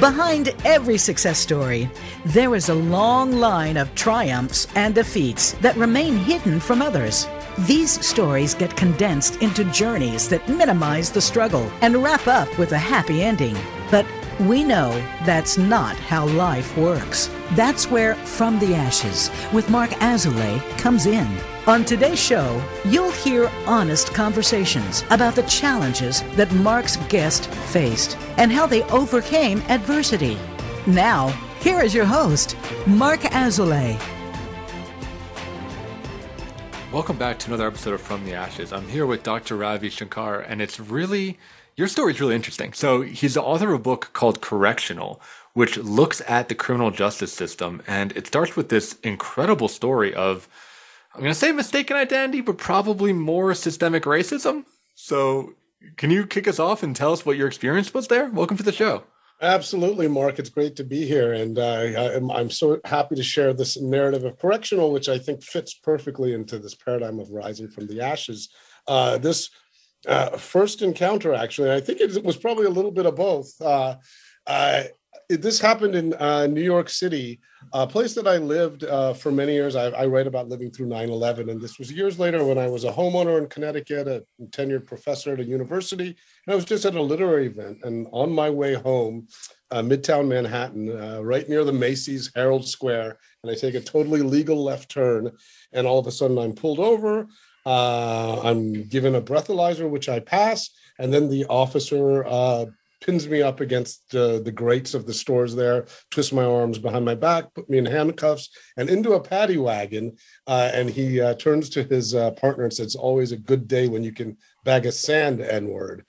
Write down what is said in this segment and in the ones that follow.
Behind every success story, there is a long line of triumphs and defeats that remain hidden from others. These stories get condensed into journeys that minimize the struggle and wrap up with a happy ending. But we know that's not how life works. That's where From the Ashes with Marc Azoulay comes in. On today's show, you'll hear honest conversations about the challenges that Marc's guest faced and how they overcame adversity. Now, here is your host, Marc Azoulay. Welcome back to another episode of From the Ashes. I'm here with Dr. Ravi Shankar, and it's really, your story is really interesting. So, he's the author of a book called Correctional, which looks at the criminal justice system, and it starts with this incredible story of I'm going to say mistaken identity, but probably more systemic racism. So, can you kick us off and tell us what your experience was there? Welcome to the show. Absolutely, Marc. It's great to be here. And uh, I'm, I'm so happy to share this narrative of correctional, which I think fits perfectly into this paradigm of rising from the ashes. Uh, this uh, first encounter, actually, I think it was probably a little bit of both. Uh, this happened in uh, New York City, a place that I lived uh, for many years. I, I, write about living through 9 11. And this was years later when I was a homeowner in Connecticut, a tenured professor at a university. And I was just at a literary event. And on my way home, uh, Midtown Manhattan, uh, right near the Macy's Herald Square, and I take a totally legal left turn. And all of a sudden, I'm pulled over. Uh, I'm given a breathalyzer, which I pass. And then the officer uh, pins me up against uh, the grates of the stores there, twists my arms behind my back, put me in handcuffs and into a paddy wagon. Uh, and he uh, turns to his uh, partner and says, It's always a good day when you can bag a sand N word.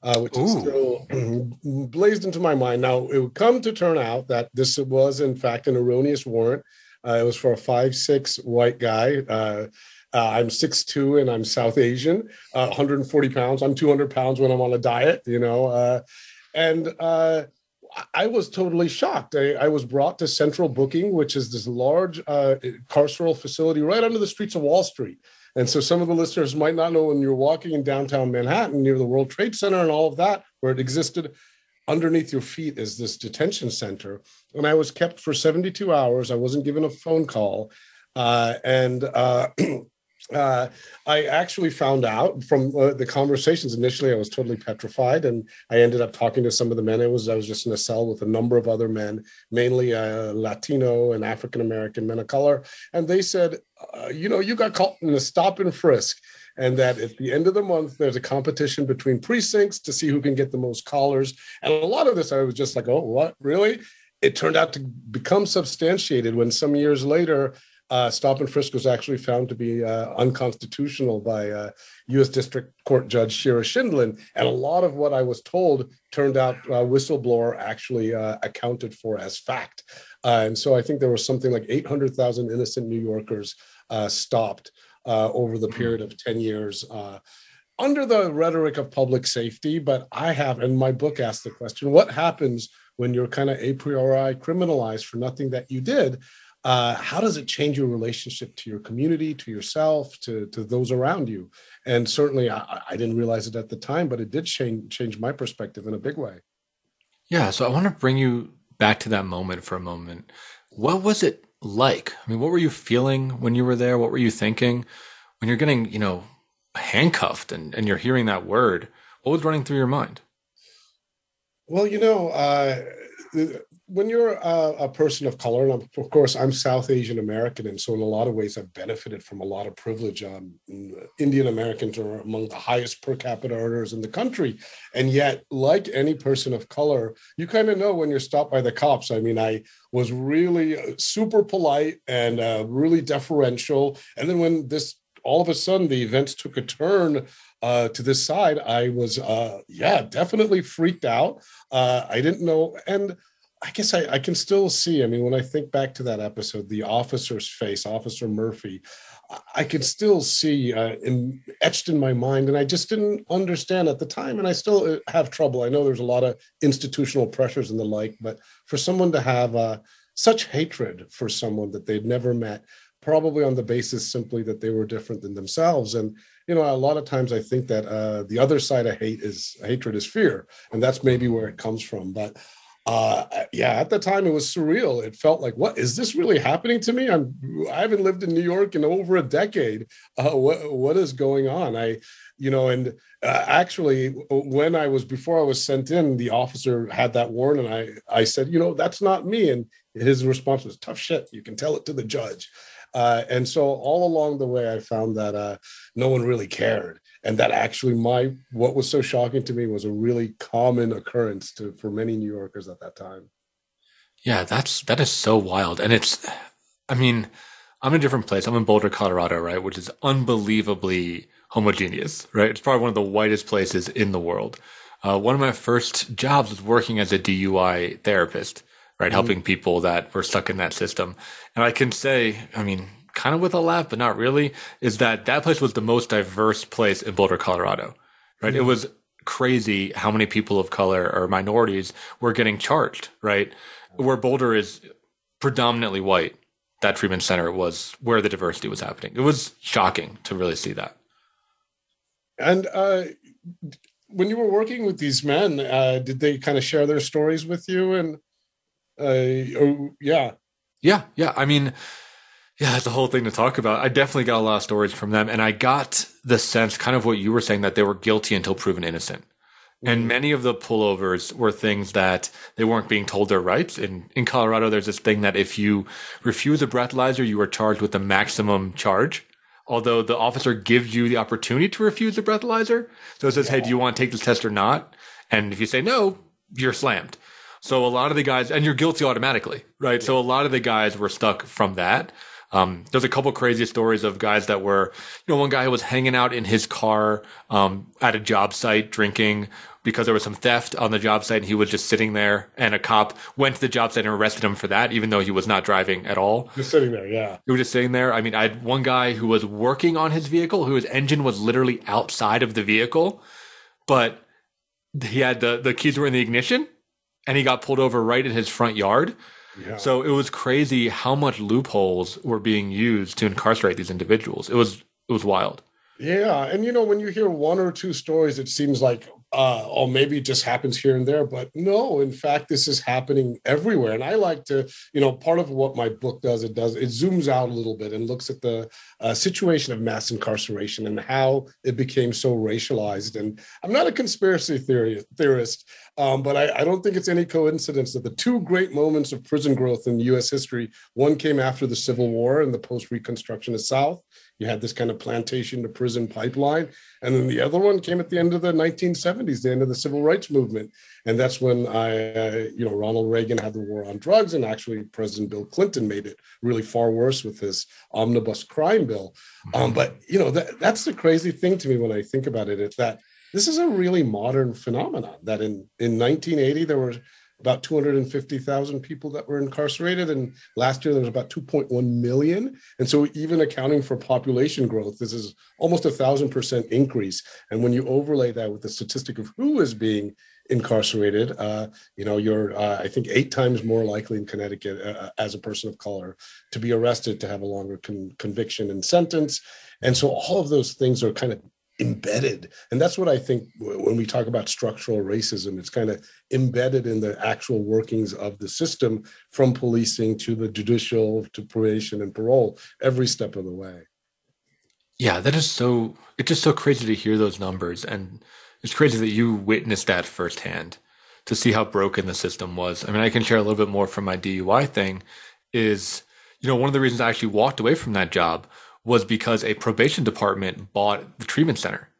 Uh, which Ooh. is still blazed into my mind. Now, it would come to turn out that this was, in fact, an erroneous warrant. Uh, it was for a five-six white guy. Uh, I'm 6'2 and I'm South Asian, uh, 140 pounds. I'm 200 pounds when I'm on a diet, you know. Uh, and uh, I was totally shocked. I, I, was brought to Central Booking, which is this large uh, carceral facility right under the streets of Wall Street. And so some of the listeners might not know when you're walking in downtown Manhattan near the World Trade Center and all of that, where it existed, underneath your feet is this detention center. And I was kept for 72 hours. I wasn't given a phone call. Uh, and uh, uh, I actually found out from uh, the conversations initially, I was totally petrified, and I ended up talking to some of the men. It was I was just in a cell with a number of other men, mainly uh, Latino and African American men of color, and they said, uh, you know, you got caught in a stop and frisk, and that at the end of the month there's a competition between precincts to see who can get the most collars. And a lot of this, I was just like, oh, what really? It turned out to become substantiated when some years later uh, stop and frisk was actually found to be uh, unconstitutional by uh, U.S. District Court Judge Shira Scheindlin, and a lot of what I was told turned out uh, whistleblower actually uh, accounted for as fact. Uh, and so I think there was something like 800,000 innocent New Yorkers stopped over the period of 10 years. under the rhetoric of public safety, but I have, and my book asked the question: What happens when you're kind of a priori criminalized for nothing that you did? Uh, how does it change your relationship to your community, to yourself, to, to those around you? And certainly, I, I didn't realize it at the time, but it did change change my perspective in a big way. Yeah, so I want to bring you back to that moment for a moment. What was it like? I mean, what were you feeling when you were there? What were you thinking when you're getting, you know, handcuffed and, and you're hearing that word? What was running through your mind? Well, you know, uh, when you're a, a, person of color, and of course I'm South Asian American, and so in a lot of ways I've benefited from a lot of privilege. Um, Indian Americans are among the highest per capita earners in the country, and yet, like any person of color, you kind of know when you're stopped by the cops. I mean, I was really uh, super polite and uh, really deferential, and then when this all of a sudden the events took a turn uh, to this side, I was, uh, yeah, definitely freaked out. Uh, I didn't know. And I guess I, I, can still see. I mean, when I think back to that episode, the officer's face, Officer Murphy, I can still see uh, in, etched in my mind, and I just didn't understand at the time, and I still uh, have trouble. I know there's a lot of institutional pressures and the like, but for someone to have uh, such hatred for someone that they'd never met, probably on the basis simply that they were different than themselves, and you know, a lot of times I think that uh, the other side of hate is hatred is fear, and that's maybe where it comes from, but uh, yeah, at the time it was surreal. It felt like, what is this really happening to me? I'm I haven't lived in New York in over a decade. Uh, what what is going on? I, you know, and uh, actually, when I was before I was sent in, the officer had that warrant, and I I said, you know, that's not me, and his response was tough shit. You can tell it to the judge. Uh, and so all along the way, I found that uh, no one really cared and that actually my what was so shocking to me was a really common occurrence to for many New Yorkers at that time. Yeah, that's that is so wild, and it's, I mean, I'm in a different place. I'm in Boulder, Colorado, right, which is unbelievably homogeneous, right? It's probably one of the whitest places in the world. Uh, one of my first jobs was working as a DUI therapist, right, mm-hmm. helping people that were stuck in that system. And I can say, I mean, kind of with a laugh, but not really, is that that place was the most diverse place in Boulder, Colorado. Right? Mm-hmm. It was crazy how many people of color or minorities were getting charged. Right? Where Boulder is predominantly white, that treatment center was where the diversity was happening. It was shocking to really see that. And uh, when you were working with these men, uh, did they kind of share their stories with you? And uh, oh, yeah, yeah, yeah. I mean, yeah, that's a whole thing to talk about. I definitely got a lot of stories from them, and I got the sense, kind of what you were saying, that they were guilty until proven innocent. Mm-hmm. And many of the pullovers were things that they weren't being told their rights. In in Colorado, there's this thing that if you refuse a breathalyzer, you are charged with the maximum charge. Although the officer gives you the opportunity to refuse the breathalyzer, so it says, yeah. "Hey, do you want to take this test or not?" And if you say no, you're slammed. So a lot of the guys, and you're guilty automatically, right? Yeah. So a lot of the guys were stuck from that. Um, there's a couple crazy stories of guys that were, you know, one guy who was hanging out in his car um, at a job site drinking because there was some theft on the job site and he was just sitting there and a cop went to the job site and arrested him for that even though he was not driving at all. Just sitting there yeah. He was just sitting there. I mean i had one guy who was working on his vehicle whose engine was literally outside of the vehicle but he had the the keys were in the ignition and he got pulled over right in his front yard so it was crazy how much loopholes were being used to incarcerate these individuals. It was it was wild. Yeah, and you know when you hear one or two stories, it seems like uh, oh, maybe it just happens here and there. But no, in fact, this is happening everywhere. And I like to, you know, part of what my book does, it does, it zooms out a little bit and looks at the uh, situation of mass incarceration and how it became so racialized. And I'm not a conspiracy theory, theorist, um, but I, I don't think it's any coincidence that the two great moments of prison growth in US history, one came after the Civil War and the post Reconstructionist South, you had this kind of plantation to prison pipeline. And then the other one came at the end of the 1970s, the end of the civil rights movement. And that's when I, uh, you know, Ronald Reagan had the war on drugs, and actually President Bill Clinton made it really far worse with his omnibus crime bill. Um, but, you know, that, that's the crazy thing to me when I think about it, is that this is a really modern phenomenon that in, in 1980, there were about 250,000 people that were incarcerated. And last year there was about 2.1 million. And so even accounting for population growth, this is almost a thousand percent increase. And when you overlay that with the statistic of who is being incarcerated, uh, you know, you're, uh, I think, eight times more likely in Connecticut uh, uh as a person of color to be arrested, to have a longer con- conviction and sentence. And so all of those things are kind of embedded. And that's what i think when we talk about structural racism it's kind of embedded in the actual workings of the system from policing to the judicial to probation and parole every step of the way. Yeah that is so it's just so crazy to hear those numbers and it's crazy that you witnessed that firsthand to see how broken the system was. I mean i can share a little bit more from my dui thing is you know one of the reasons i actually walked away from that job was because a probation department bought the treatment center.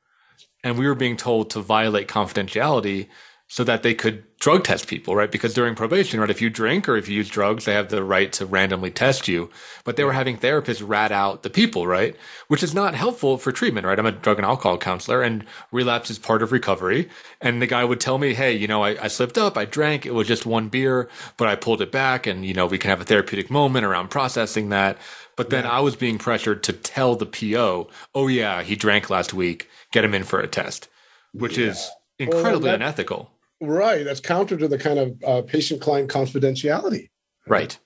And we were being told to violate confidentiality so that they could drug test people, right? Because during probation, right, if you drink or if you use drugs, they have the right to randomly test you. But they were having therapists rat out the people, right? Which is not helpful for treatment, right? I'm a drug and alcohol counselor and relapse is part of recovery. And the guy would tell me, Hey, you know, I, I slipped up. I drank. It was just one beer, but I pulled it back and, you know, we can have a therapeutic moment around processing that. But then yeah. I was being pressured to tell the PO, oh, yeah, he drank last week, get him in for a test, which yeah. is incredibly well, that, unethical. Right. That's counter to the kind of uh, patient client confidentiality. Right.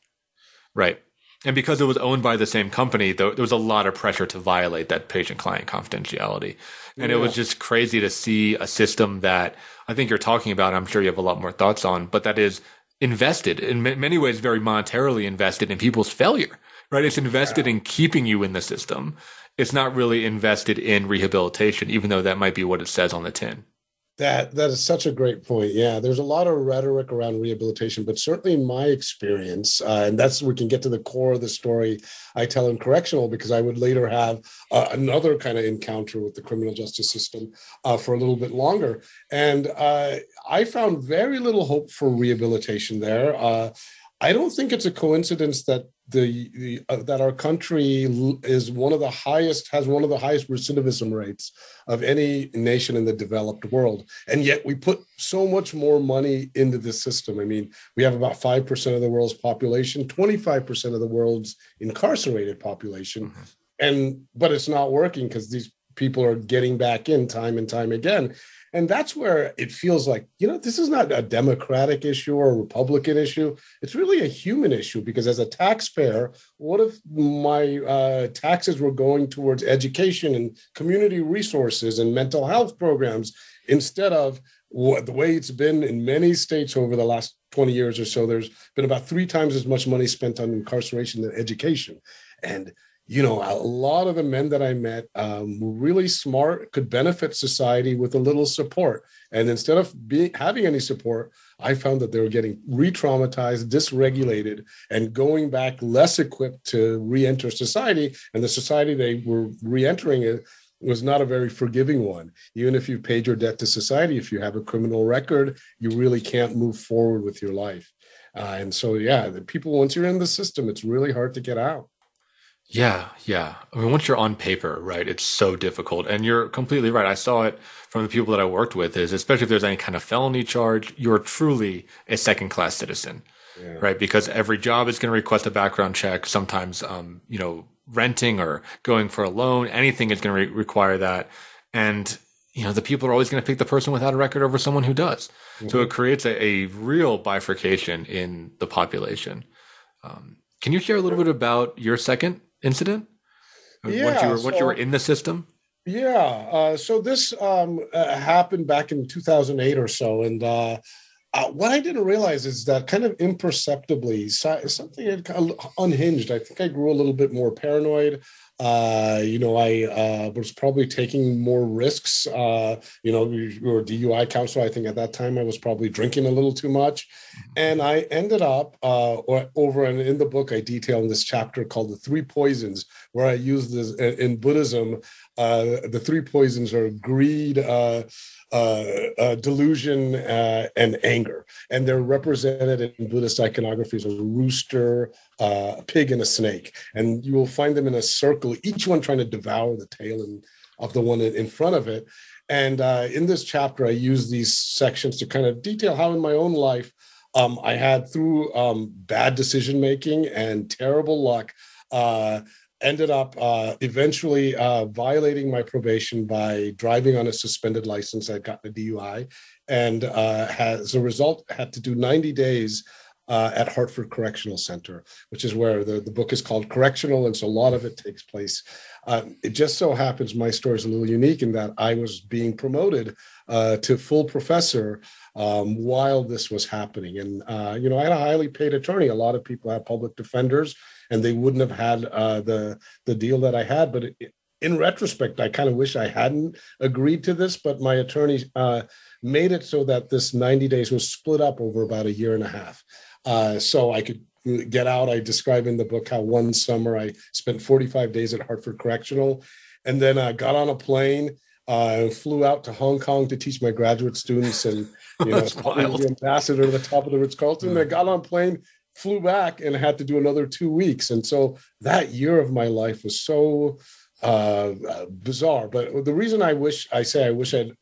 Right. And because it was owned by the same company, there, was a lot of pressure to violate that patient client confidentiality. And yeah. it was just crazy to see a system that I think you're talking about. I'm sure you have a lot more thoughts on, but that is invested in many ways, very monetarily invested in people's failure, right? It's invested in keeping you in the system. It's not really invested in rehabilitation, even though that might be what it says on the tin. That that is such a great point. Yeah, there's a lot of rhetoric around rehabilitation, but certainly in my experience, uh, and that's we can get to the core of the story I tell in correctional because I would later have uh, another kind of encounter with the criminal justice system uh, for a little bit longer, and uh, I found very little hope for rehabilitation there. Uh, I don't think it's a coincidence that the, the uh, that our country is one of the highest has one of the highest recidivism rates of any nation in the developed world. And yet we put so much more money into this system. I mean we have about 5% of the world's population 25% of the world's incarcerated population. Mm-hmm. and but it's not working because these people are getting back in time and time again and that's where it feels like, you know, this is not a Democratic issue or a Republican issue. It's really a human issue because as a taxpayer, what if my uh, taxes were going towards education and community resources and mental health programs instead of what, the way it's been in many states over the last 20 years or so? There's been about three times as much money spent on incarceration than education. And you know, a lot of the men that I met um, were really smart, could benefit society with a little support. And instead of being having any support, I found that they were getting re-traumatized, dysregulated, and going back less equipped to re-enter society. And the society they were re-entering it was not a very forgiving one. Even if you've paid your debt to society, if you have a criminal record, you really can't move forward with your life. Uh, and so, yeah, the people once you're in the system, it's really hard to get out. Yeah, yeah. I mean, once you're on paper, right, it's so difficult. And you're completely right. I saw it from the people that I worked with is especially if there's any kind of felony charge, you're truly a second class citizen, yeah. right? Because every job is going to request a background check. Sometimes, um, you know, renting or going for a loan, anything is going to re- require that. And, you know, the people are always going to pick the person without a record over someone who does. Mm-hmm. So it creates a, a, real bifurcation in the population. Um, can you share a little bit about your second incident? Yeah, once you were, once so, you were in the system? Yeah. Uh, so this um, uh, happened back in 2008 or so. And uh, uh, what I didn't realize is that kind of imperceptibly, something had kind of unhinged. I think I grew a little bit more paranoid. Uh, you know, I uh, was probably taking more risks. Uh, you know, we were DUI counsel. I think at that time I was probably drinking a little too much, and I ended up uh, or over and in the book I detail in this chapter called the three poisons, where I use this in Buddhism. Uh, the three poisons are greed. Uh, uh, delusion uh, and anger. And they're represented in Buddhist iconography as a rooster, uh, a pig, and a snake. And you will find them in a circle, each one trying to devour the tail in, of the one in front of it. And uh, in this chapter, I use these sections to kind of detail how in my own life um, I had through um, bad decision making and terrible luck uh, ended up uh, eventually uh, violating my probation by driving on a suspended license. I'd gotten a DUI, and uh, has, as a result, had to do 90 days uh, at Hartford Correctional Center, which is where the, the book is called Correctional, and so a lot of it takes place. Uh, it just so happens my story is a little unique in that I was being promoted uh, to full professor um, while this was happening. And, uh, you know, I had a highly paid attorney. A lot of people have public defenders and they wouldn't have had uh, the, the deal that I had. But it, in retrospect, I kind of wish I hadn't agreed to this, but my attorney uh, made it so that this 90 days was split up over about a year and a half. Uh, so I could get out. I describe in the book how one summer I spent 45 days at Hartford Correctional and then I got on a plane uh, flew out to Hong Kong to teach my graduate students and you know, the ambassador to the top of the Ritz Carlton. I got on a plane, flew back, and had to do another two weeks. And so that year of my life was so uh, bizarre. But the reason I wish I say I wish I'd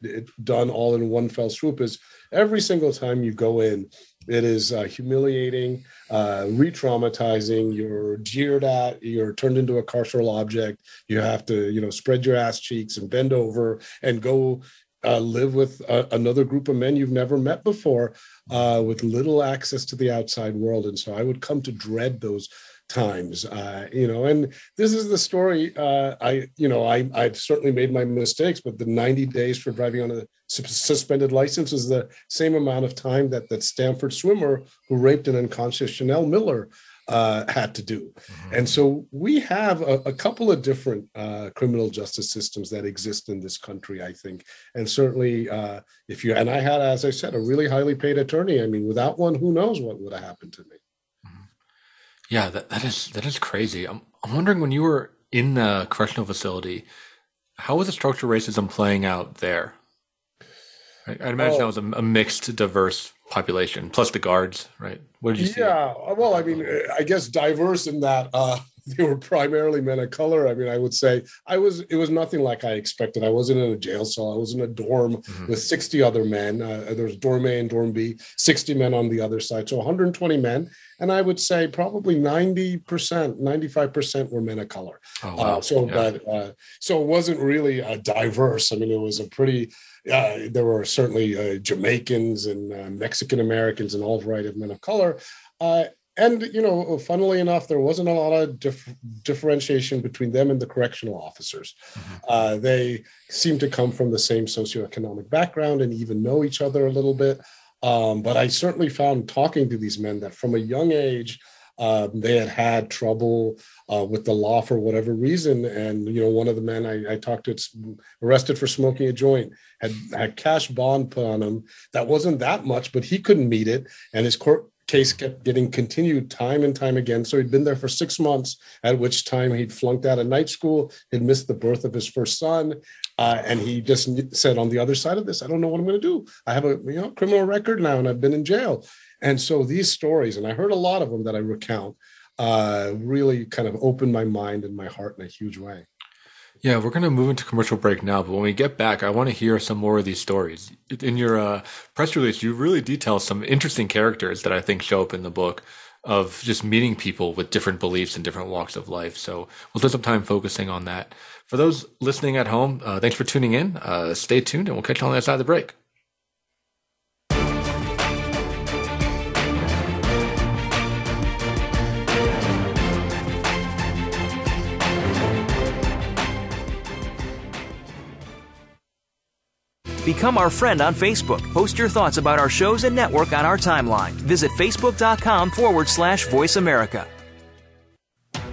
done all in one fell swoop is every single time you go in, it is uh, humiliating, uh, re-traumatizing. You're jeered at. You're turned into a carceral object. You have to, you know, spread your ass cheeks and bend over and go uh, live with a, another group of men you've never met before, uh, with little access to the outside world. And so I would come to dread those times uh, you know and this is the story uh, i you know i i've certainly made my mistakes but the 90 days for driving on a suspended license is the same amount of time that that stanford swimmer who raped an unconscious chanel miller uh, had to do. Mm-hmm. And so we have a, a couple of different uh, criminal justice systems that exist in this country, I think. And certainly, uh, if you, and I had, as I said, a really highly paid attorney. I mean, without one, who knows what would have happened to me. Mm-hmm. Yeah, that, that is that is crazy. I'm, I'm wondering when you were in the correctional facility, how was the structural racism playing out there? I, would imagine oh. that was a, a mixed, diverse population plus the guards, right? What did you see? Yeah, well, I mean, I guess diverse in that uh, they were primarily men of color. I mean, I would say I was. It was nothing like I expected. I wasn't in a jail cell. I was in a dorm mm-hmm. with sixty other men. Uh, there was dorm A and dorm B, sixty men on the other side, so 120 men. And I would say probably 90 percent, 95 percent were men of color. Oh, wow. uh, so, yeah. but uh, so it wasn't really a diverse. I mean, it was a pretty uh, there were certainly uh, Jamaicans and uh, Mexican Americans and all variety of men of color. Uh, and you know, funnily enough, there wasn't a lot of dif- differentiation between them and the correctional officers. Mm-hmm. Uh, they seemed to come from the same socioeconomic background and even know each other a little bit. Um, but I certainly found talking to these men that from a young age, um, they had had trouble uh, with the law for whatever reason. And, you know, one of the men I, I talked to, arrested for smoking a joint, had, had cash bond put on him. That wasn't that much, but he couldn't meet it. And his court case kept getting continued time and time again. So he'd been there for six months, at which time he'd flunked out of night school, he'd missed the birth of his first son. Uh, and he just said, on the other side of this, I don't know what I'm going to do. I have a you know criminal record now, and I've been in jail. And so these stories, and I heard a lot of them that I recount, uh, really kind of opened my mind and my heart in a huge way. Yeah, we're going to move into commercial break now, but when we get back, I want to hear some more of these stories. In your uh, press release, you really detail some interesting characters that I think show up in the book of just meeting people with different beliefs and different walks of life. So we'll spend some time focusing on that. For those listening at home, uh, thanks for tuning in. Uh, stay tuned, and we'll catch you on the other side of the break. Become our friend on Facebook. Post your thoughts about our shows and network on our timeline. Visit facebook.com forward slash voice America.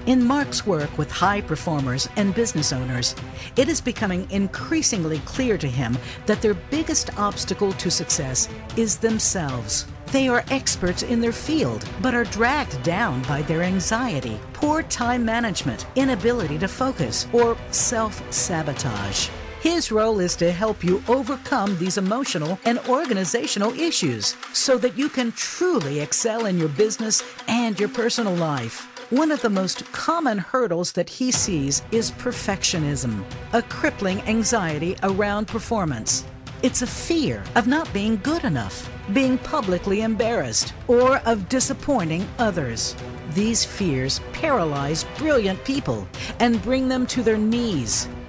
In Marc's work with high performers and business owners, it is becoming increasingly clear to him that their biggest obstacle to success is themselves. They are experts in their field, but are dragged down by their anxiety, poor time management, inability to focus, or self sabotage. His role is to help you overcome these emotional and organizational issues so that you can truly excel in your business and your personal life. One of the most common hurdles that he sees is perfectionism, a crippling anxiety around performance. It's a fear of not being good enough, being publicly embarrassed, or of disappointing others. These fears paralyze brilliant people and bring them to their knees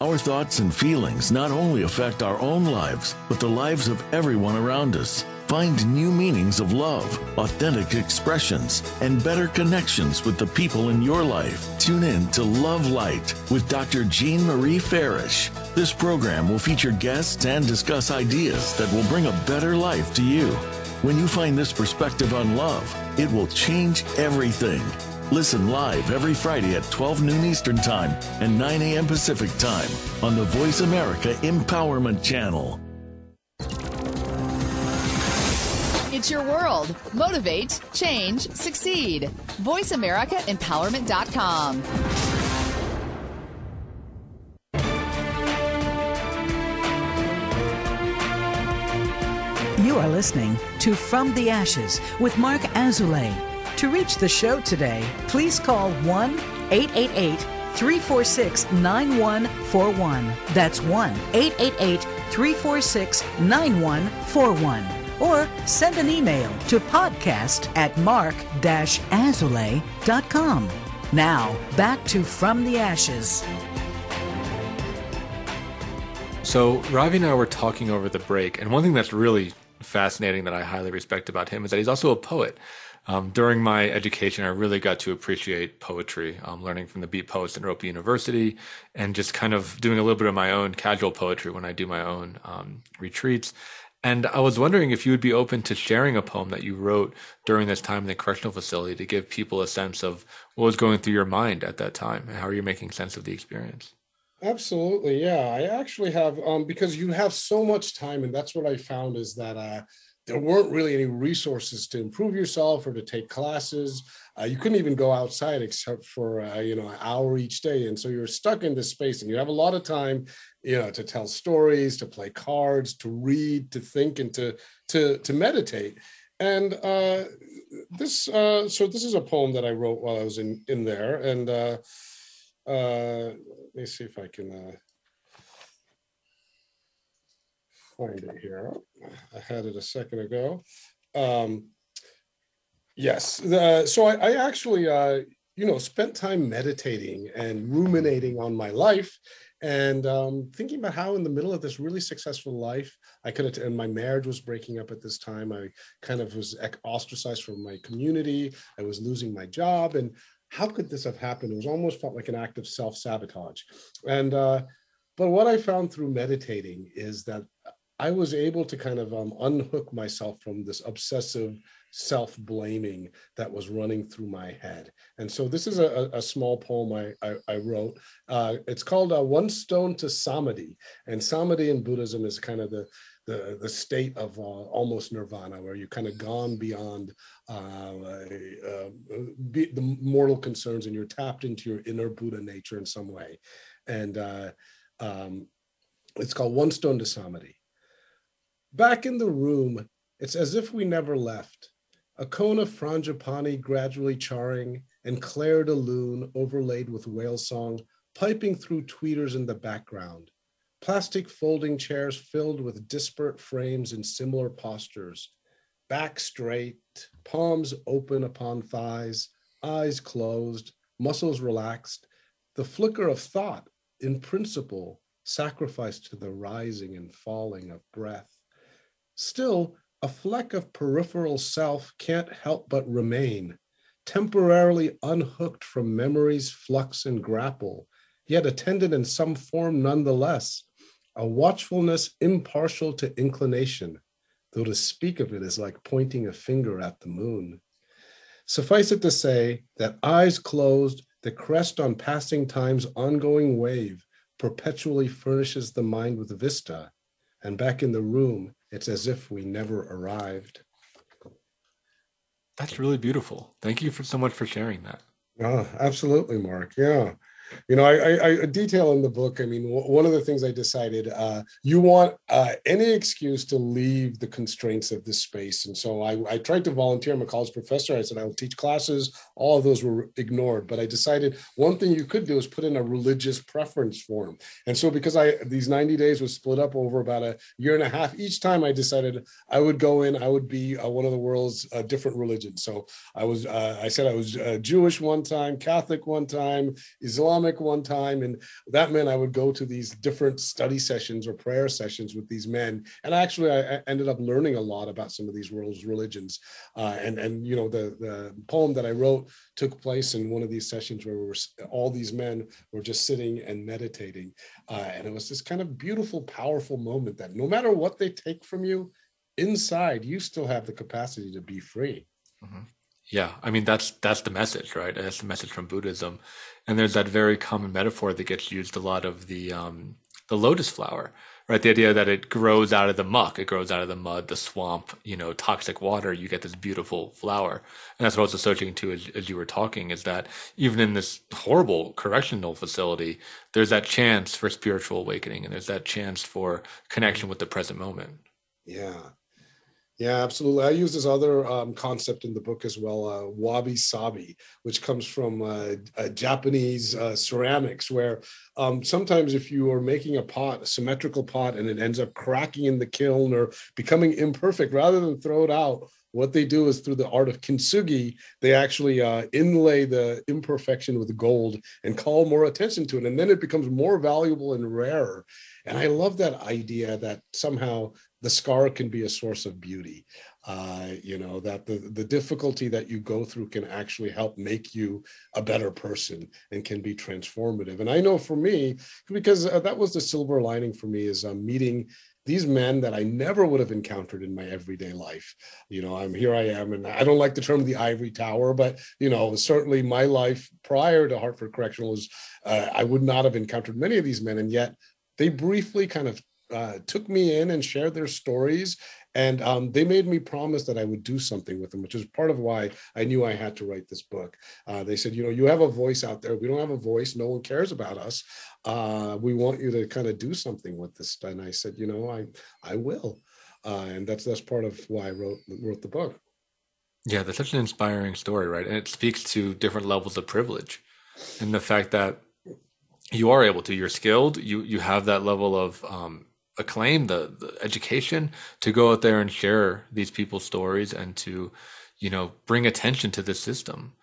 Our thoughts and feelings not only affect our own lives, but the lives of everyone around us. Find new meanings of love, authentic expressions, and better connections with the people in your life. Tune in to Love Light with Dr. Jean Marie Farish. This program will feature guests and discuss ideas that will bring a better life to you. When you find this perspective on love, it will change everything. Listen live every Friday at 12 noon Eastern Time and 9 a.m. Pacific Time on the Voice America Empowerment Channel. It's your world. Motivate, change, succeed. VoiceAmericaEmpowerment.com. You are listening to From the Ashes with Marc Azoulay. To reach the show today, please call 1 888 346 9141. That's 1 888 346 9141. Or send an email to podcast at marc-azoulay.com. Now, back to From the Ashes. So, Ravi and I were talking over the break, and one thing that's really fascinating that I highly respect about him is that he's also a poet. Um, during my education, I really got to appreciate poetry, um, learning from the beat poets at Naropa University, and just kind of doing a little bit of my own casual poetry when I do my own um, retreats. And I was wondering if you would be open to sharing a poem that you wrote during this time in the correctional facility to give people a sense of what was going through your mind at that time and how are you making sense of the experience. Absolutely, yeah. I actually have um, because you have so much time, and that's what I found is that uh, there weren't really any resources to improve yourself or to take classes. Uh, you couldn't even go outside except for uh, you know an hour each day, and so you're stuck in this space, and you have a lot of time, you know, to tell stories, to play cards, to read, to think, and to to to meditate. And uh, this, uh, so this is a poem that I wrote while I was in in there, and uh, uh, let me see if I can uh, find it here. I had it a second ago. Um, yes, so I, I actually, uh, you know, spent time meditating and ruminating on my life and um, thinking about how in the middle of this really successful life i could and my marriage was breaking up at this time i kind of was ostracized from my community i was losing my job and how could this have happened? It was almost felt like an act of self sabotage. And, uh, but what I found through meditating is that I was able to kind of um, unhook myself from this obsessive self blaming that was running through my head. And so this is a, a small poem I, I, I wrote. Uh, it's called uh, One Stone to Samadhi. And Samadhi in Buddhism is kind of the, the, the state of uh, almost nirvana, where you've kind of gone beyond uh, uh, be, the mortal concerns and you're tapped into your inner Buddha nature in some way. And uh, um, it's called One Stone to Samadhi. Back in the room, it's as if we never left. A cone of frangipani gradually charring and clair de lune overlaid with whale song piping through tweeters in the background plastic folding chairs filled with disparate frames in similar postures, back straight, palms open upon thighs, eyes closed, muscles relaxed, the flicker of thought, in principle, sacrificed to the rising and falling of breath. Still, a fleck of peripheral self can't help but remain, temporarily unhooked from memory's flux and grapple, yet attended in some form nonetheless, a watchfulness impartial to inclination, though to speak of it is like pointing a finger at the moon. Suffice it to say that eyes closed, the crest on passing time's ongoing wave perpetually furnishes the mind with vista, and back in the room, it's as if we never arrived. That's really beautiful. Thank you for so much for sharing that. Oh, absolutely, Marc. Yeah you know, I, I, I, detail in the book. I mean, w- one of the things I decided, uh, you want uh, any excuse to leave the constraints of this space, and so I, I tried to volunteer. I'm a college professor. I said I will teach classes. All of those were ignored, but I decided one thing you could do is put in a religious preference form. And so, because I these 90 days was split up over about a year and a half, each time I decided I would go in. I would be uh, one of the world's uh, different religions. So I was, uh, I said I was uh, Jewish one time, Catholic one time, Islam comic one time, and that meant I would go to these different study sessions or prayer sessions with these men. And actually, I, ended up learning a lot about some of these world's religions. Uh, and and you know, the the poem that I wrote took place in one of these sessions where we were all these men were just sitting and meditating, uh, and it was this kind of beautiful, powerful moment that no matter what they take from you, inside you still have the capacity to be free. Mm-hmm. Yeah, I mean that's that's the message, right? That's the message from Buddhism, and there's that very common metaphor that gets used a lot of the um, the lotus flower, right? The idea that it grows out of the muck, it grows out of the mud, the swamp, you know, toxic water. You get this beautiful flower, and that's what I was associating to as, as you were talking. Is that even in this horrible correctional facility, there's that chance for spiritual awakening, and there's that chance for connection with the present moment. Yeah, yeah, absolutely. I use this other um, concept in the book as well, uh, wabi sabi, which comes from uh, uh, Japanese ceramics, where um, sometimes if you are making a pot, a symmetrical pot, and it ends up cracking in the kiln or becoming imperfect, rather than throw it out, what they do is through the art of kintsugi, they actually uh, inlay the imperfection with gold and call more attention to it. And then it becomes more valuable and rarer. And I love that idea that somehow the scar can be a source of beauty. Uh, you know, that the, the difficulty that you go through can actually help make you a better person and can be transformative. And I know for me, because uh, that was the silver lining for me is um, meeting these men that I never would have encountered in my everyday life. You know, I'm here I am, and I don't like the term the ivory tower, but you know, certainly my life prior to Hartford Correctional was uh, I would not have encountered many of these men, and yet they briefly kind of uh, took me in and shared their stories. And um, they made me promise that I would do something with them, which is part of why I knew I had to write this book. Uh, they said, you know, you have a voice out there. We don't have a voice. No one cares about us. Uh, we want you to kind of do something with this. And I said, you know, I I will. Uh, and that's that's part of why I wrote wrote the book. Yeah, that's such an inspiring story, right? And it speaks to different levels of privilege, and the fact that you are able to, you're skilled, you you have that level of um, acclaim, the, the education to go out there and share these people's stories and to, you know, bring attention to the system.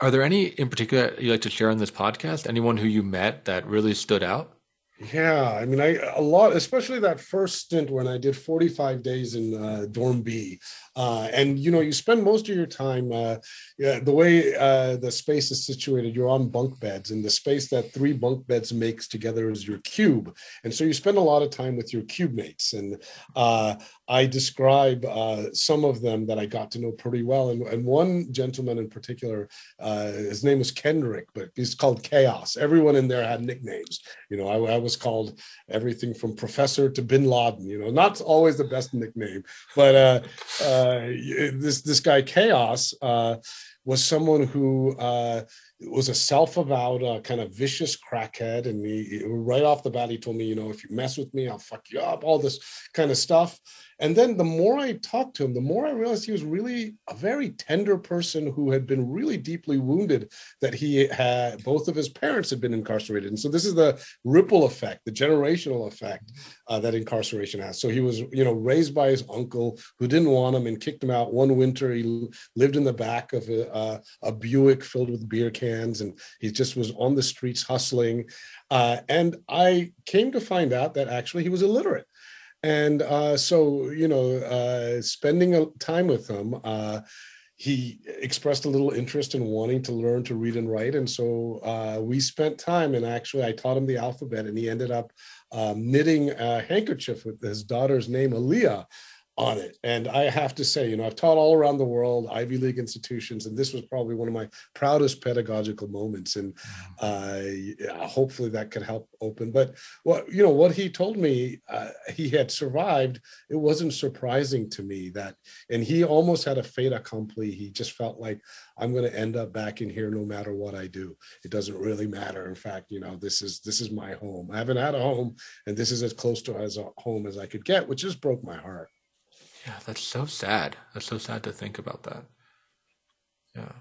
Are there any in particular you like to share on this podcast? Anyone who you met that really stood out? Yeah, I mean, I a lot, especially that first stint when I did 45 days in uh, Dorm B, uh, and you know, you spend most of your time. Uh, yeah, the way uh, the space is situated, you're on bunk beds, and the space that three bunk beds makes together is your cube, and so you spend a lot of time with your cube mates. And uh, I describe uh, some of them that I got to know pretty well, and, and one gentleman in particular, his name was Kendrick, but he's called Chaos. Everyone in there had nicknames. You know, I, I was called everything from Professor to Bin Laden. You know, not always the best nickname, but uh, uh, this this guy Chaos uh, was someone who uh, was a self-avowed uh, kind of vicious crackhead, and he, right off the bat he told me, you know, if you mess with me, I'll fuck you up, all this kind of stuff. And then the more I talked to him, the more I realized he was really a very tender person who had been really deeply wounded that he had both of his parents had been incarcerated. And so this is the ripple effect, the generational effect uh, that incarceration has. So he was, you know, raised by his uncle who didn't want him and kicked him out. One winter, he lived in the back of a, uh, a Buick filled with beer cans, and he just was on the streets hustling. Uh, and I came to find out that actually he was illiterate and uh, so you know uh, spending a time with him uh, he expressed a little interest in wanting to learn to read and write and so uh, we spent time and actually i taught him the alphabet and he ended up um, knitting a handkerchief with his daughter's name Aaliyah on it. And I have to say, you know, I've taught all around the world, Ivy League institutions, and this was probably one of my proudest pedagogical moments. And mm-hmm. uh, hopefully that could help open. But what you know, what he told me uh, he had survived. It wasn't surprising to me that, and he almost had a fait accompli. He just felt like I'm going to end up back in here no matter what I do. It doesn't really matter. In fact, you know, this is this is my home. I haven't had a home, and this is as close to as a home as I could get, which just broke my heart. Yeah, that's so sad. That's so sad to think about that. Yeah.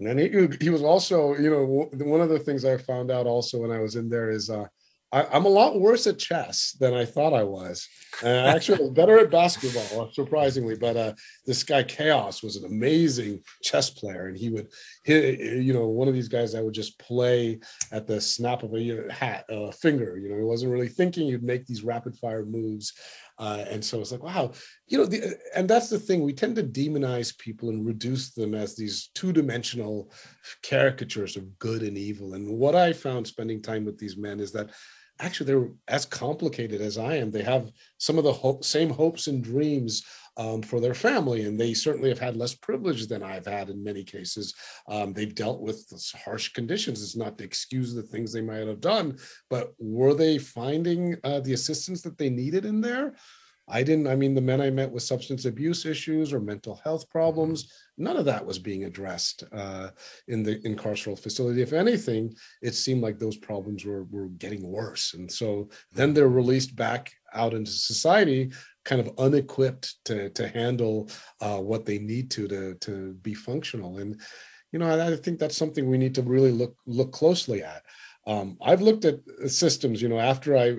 And he, he was also, you know, one of the things I found out also when I was in there is uh, I, am a lot worse at chess than I thought I was. Uh, actually, better at basketball, surprisingly. But uh, this guy Chaos was an amazing chess player, and he would, hit, you know, one of these guys that would just play at the snap of a hat, a finger. You know, he wasn't really thinking. He'd make these rapid fire moves. Uh, and so it's like, wow, you know, the, and that's the thing. We tend to demonize people and reduce them as these two dimensional caricatures of good and evil. And what I found spending time with these men is that actually they're as complicated as I am. They have some of the same hopes and dreams um, for their family, and they certainly have had less privilege than I've had in many cases. Um, they've dealt with harsh conditions. It's not to excuse the things they might have done, but were they finding uh, the assistance that they needed in there? I didn't, I mean, the men I met with substance abuse issues or mental health problems, none of that was being addressed uh, in the incarceral facility. If anything, it seemed like those problems were, were getting worse. And so then they're released back out into society, kind of unequipped to, to handle uh, what they need to, to, to be functional. And, you know, I, I think that's something we need to really look, look closely at. Um, I've looked at systems, you know, after I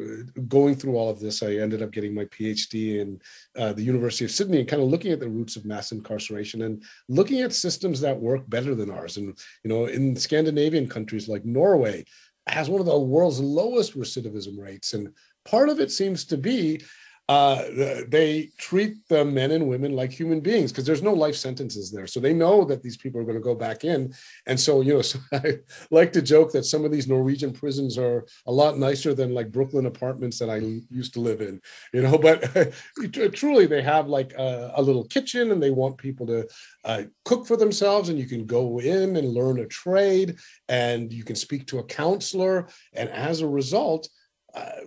going through all of this, I ended up getting my PhD in uh, the University of Sydney and kind of looking at the roots of mass incarceration and looking at systems that work better than ours. And, you know, in Scandinavian countries like Norway has one of the world's lowest recidivism rates. And part of it seems to be uh, they treat the men and women like human beings because there's no life sentences there. So they know that these people are going to go back in. And so, you know, so I like to joke that some of these Norwegian prisons are a lot nicer than like Brooklyn apartments that I used to live in, you know, but truly they have like a, a, little kitchen and they want people to uh, cook for themselves and you can go in and learn a trade and you can speak to a counselor. And as a result, uh,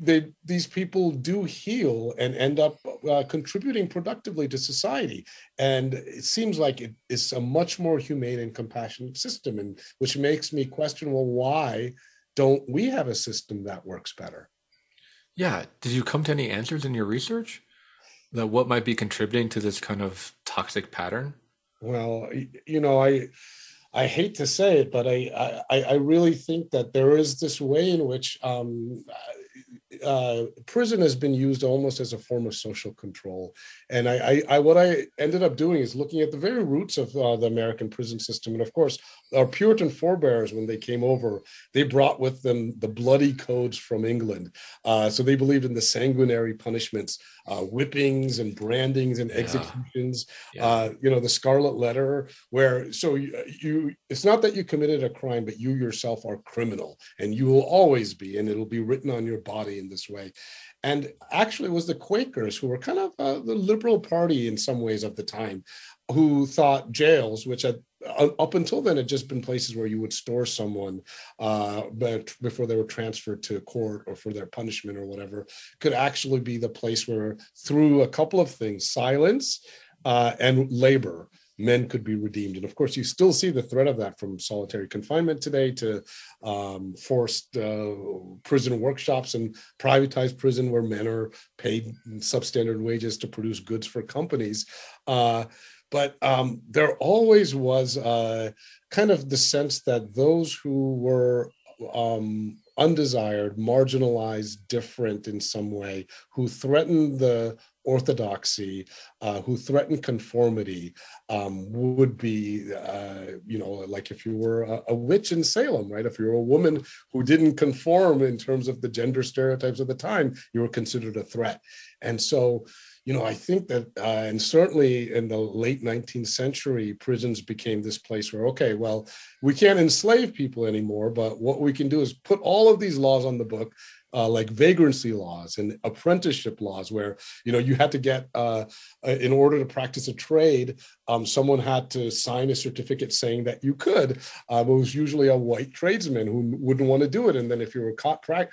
they, these people do heal and end up uh, contributing productively to society. And it seems like it is a much more humane and compassionate system, and which makes me question: Well, why don't we have a system that works better? Yeah. Did you come to any answers in your research that what might be contributing to this kind of toxic pattern? Well, you know, I I hate to say it, but I, I, I really think that there is this way in which um, uh, prison has been used almost as a form of social control. And I, I, I, what I ended up doing is looking at the very roots of uh, the American prison system. And of course, our Puritan forebears, when they came over, they brought with them the bloody codes from England. Uh, so they believed in the sanguinary punishments, uh, whippings and brandings and executions. Yeah. Uh, you know, the Scarlet Letter, where so you, you, it's not that you committed a crime, but you yourself are criminal, and you will always be, and it'll be written on your body in this way. And actually, it was the Quakers who were kind of uh, the liberal party in some ways of the time, who thought jails, which had uh, up until then had just been places where you would store someone uh, but before they were transferred to court or for their punishment or whatever could actually be the place where through a couple of things silence uh, and labor men could be redeemed. And of course, you still see the threat of that from solitary confinement today to um, forced uh, prison workshops and privatized prison where men are paid substandard wages to produce goods for companies. Uh, but um, there always was uh, kind of the sense that those who were um, undesired, marginalized, different in some way, who threatened the orthodoxy, uh, who threaten conformity, um, would be, uh, you know, like if you were a, a, witch in Salem, right? If you're a woman who didn't conform in terms of the gender stereotypes of the time, you were considered a threat. And so, you know, I think that, uh, and certainly in the late 19th century, prisons became this place where, okay, well, we can't enslave people anymore, but what we can do is put all of these laws on the book uh, like vagrancy laws and apprenticeship laws, where you know you had to get uh, uh, in order to practice a trade, um, someone had to sign a certificate saying that you could. Um, it was usually a white tradesman who wouldn't want to do it, and then if you were caught pra-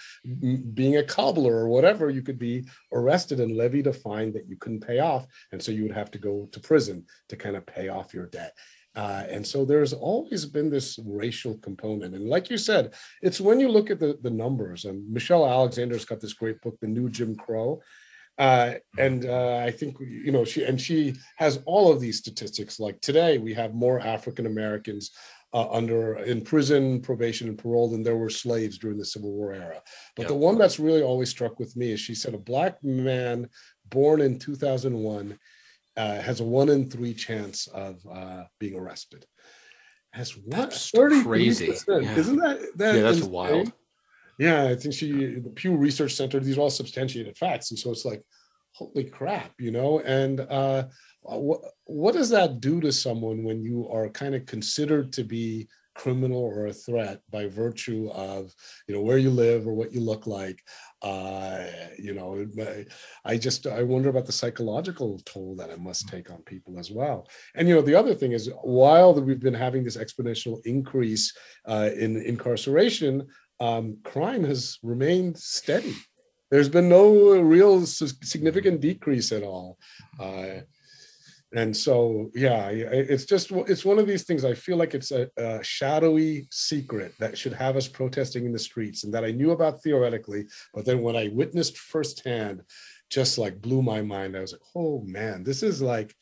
being a cobbler or whatever, you could be arrested and levied a fine that you couldn't pay off, and so you would have to go to prison to kind of pay off your debt. Uh, and so there's always been this racial component. And like you said, it's when you look at the, the numbers, and Michelle Alexander's got this great book, The New Jim Crow. Uh, and uh, I think you know she and she has all of these statistics. Like today, we have more African Americans uh, under in prison, probation, and parole than there were slaves during the Civil War era. But Yep. the one that's really always struck with me is she said a black man born in 2001 uh, has a one in three chance of uh, being arrested. Has what? That's 33%. crazy. Yeah. Isn't that that Yeah, that's insane? wild. Yeah, I think she, the Pew Research Center, these are all substantiated facts. And so it's like, holy crap, you know? And uh, what, what does that do to someone when you are kind of considered to be criminal or a threat by virtue of, you know, where you live or what you look like? Uh, you know, I- just, I wonder about the psychological toll that it must take on people as well. And, you know, the other thing is while we've been having this exponential increase uh, in incarceration, um, crime has remained steady. There's been no real significant decrease at all. Uh, and so, yeah, it's just it's one of these things. I feel like it's a, a shadowy secret that should have us protesting in the streets, and that I knew about theoretically, but then when I witnessed firsthand, just like blew my mind. I was like, oh man, this is like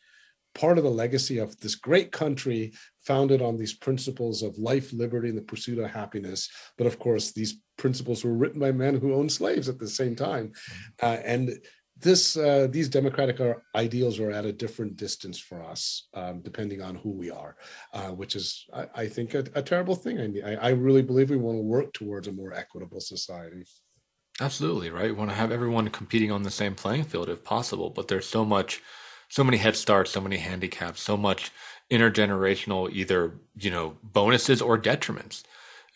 part of the legacy of this great country founded on these principles of life, liberty, and the pursuit of happiness. But of course, these principles were written by men who owned slaves at the same time, uh, and this uh, these democratic ideals are at a different distance for us, um, depending on who we are, uh, which is, I, I think, a, a terrible thing. I, I really believe we want to work towards a more equitable society. Absolutely, right? We want to have everyone competing on the same playing field if possible, but there's so much so many head starts, so many handicaps, so much intergenerational either, you know, bonuses or detriments.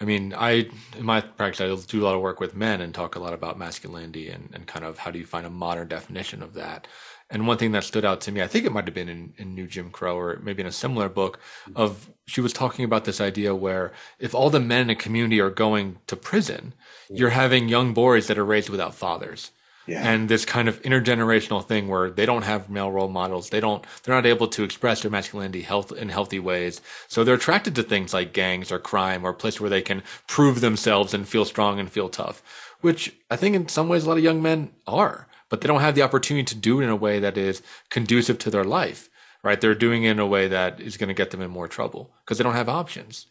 I mean, I in my practice I do a lot of work with men and talk a lot about masculinity and, and kind of how do you find a modern definition of that. And one thing that stood out to me, I think it might have been in, in New Jim Crow or maybe in a similar book, of she was talking about this idea where if all the men in a community are going to prison, you're having young boys that are raised without fathers. And this kind of intergenerational thing where they don't have male role models, they don't, they're not able to express their masculinity health in healthy ways. So they're attracted to things like gangs or crime or places where they can prove themselves and feel strong and feel tough, which I think in some ways a lot of young men are, but they don't have the opportunity to do it in a way that is conducive to their life, right? They're doing it in a way that is going to get them in more trouble because they don't have options.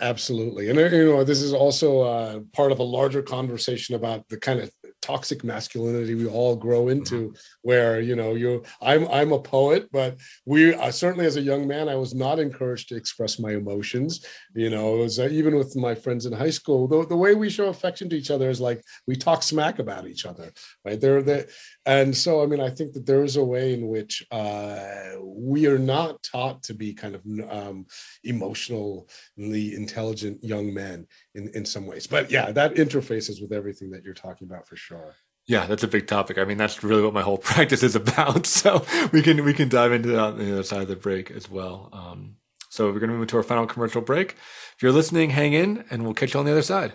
Absolutely. And, you know, this is also uh, part of a larger conversation about the kind of toxic masculinity we all grow into where, you know, you I'm, I'm a poet, but we uh, certainly as a young man, I was not encouraged to express my emotions. You know, it was uh, even with my friends in high school, the, the way we show affection to each other is like we talk smack about each other, right? There, the, and so, I mean, I think that there is a way in which uh, we are not taught to be kind of um, emotionally intelligent young men in, in some ways. But yeah, that interfaces with everything that you're talking about for sure. Yeah, that's a big topic. I mean, that's really what my whole practice is about. So we can we can dive into that on the other side of the break as well. Um, so we're going to move to our final commercial break. If you're listening, hang in, and we'll catch you on the other side.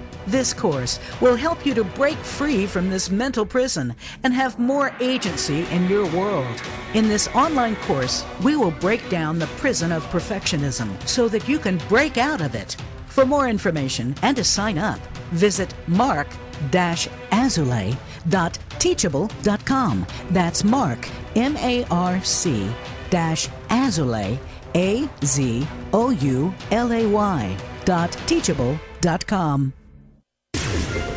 This course will help you to break free from this mental prison and have more agency in your world. In this online course, we will break down the prison of perfectionism so that you can break out of it. For more information and to sign up, visit marc-azoulay.teachable.com. That's Marc, M A R C dash Azoulay, A Z O U L A Y dot teachable.com.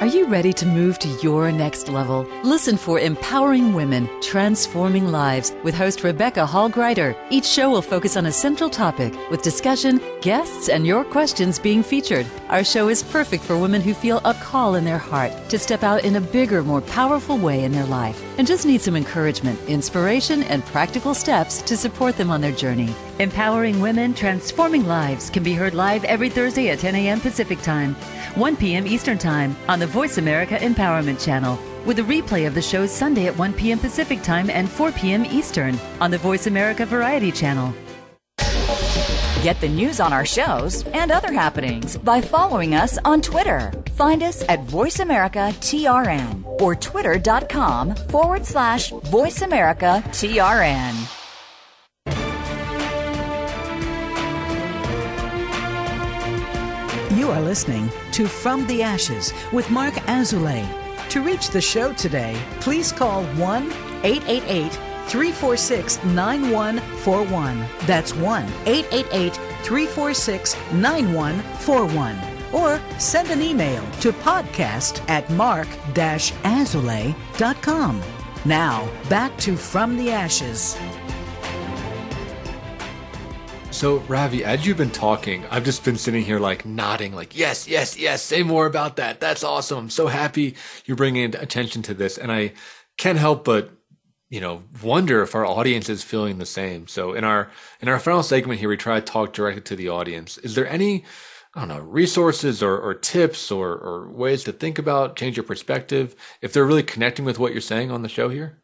Are you ready to move to your next level? Listen for Empowering Women, Transforming Lives with host Rebecca Hall Gruyter. Each show will focus on a central topic with discussion, guests, and your questions being featured. Our show is perfect for women who feel a call in their heart to step out in a bigger, more powerful way in their life and just need some encouragement, inspiration, and practical steps to support them on their journey. Empowering Women, Transforming Lives can be heard live every Thursday at 10 a.m. Pacific Time, 1 p.m. Eastern Time on the Voice America Empowerment Channel, with a replay of the show Sunday at 1 p.m. Pacific Time and 4 p.m. Eastern on the Voice America Variety Channel. Get the news on our shows and other happenings by following us on Twitter. Find us at VoiceAmericaTRN or twitter.com forward slash VoiceAmericaTRN. You are listening to From the Ashes with Marc Azoulay. To reach the show today, please call 1 888 346 9141. That's 1 888 346 9141. Or send an email to podcast at marc-azoulay.com. Now, back to From the Ashes. So, Ravi, as you've been talking, I've just been sitting here like nodding, like, yes, yes, yes, say more about that. That's awesome. I'm so happy you're bringing attention to this. And I can't help but, you know, wonder if our audience is feeling the same. So in our, in our final segment here, we try to talk directly to the audience. Is there any, I don't know, resources or, or tips or, or ways to think about, change your perspective if they're really connecting with what you're saying on the show here?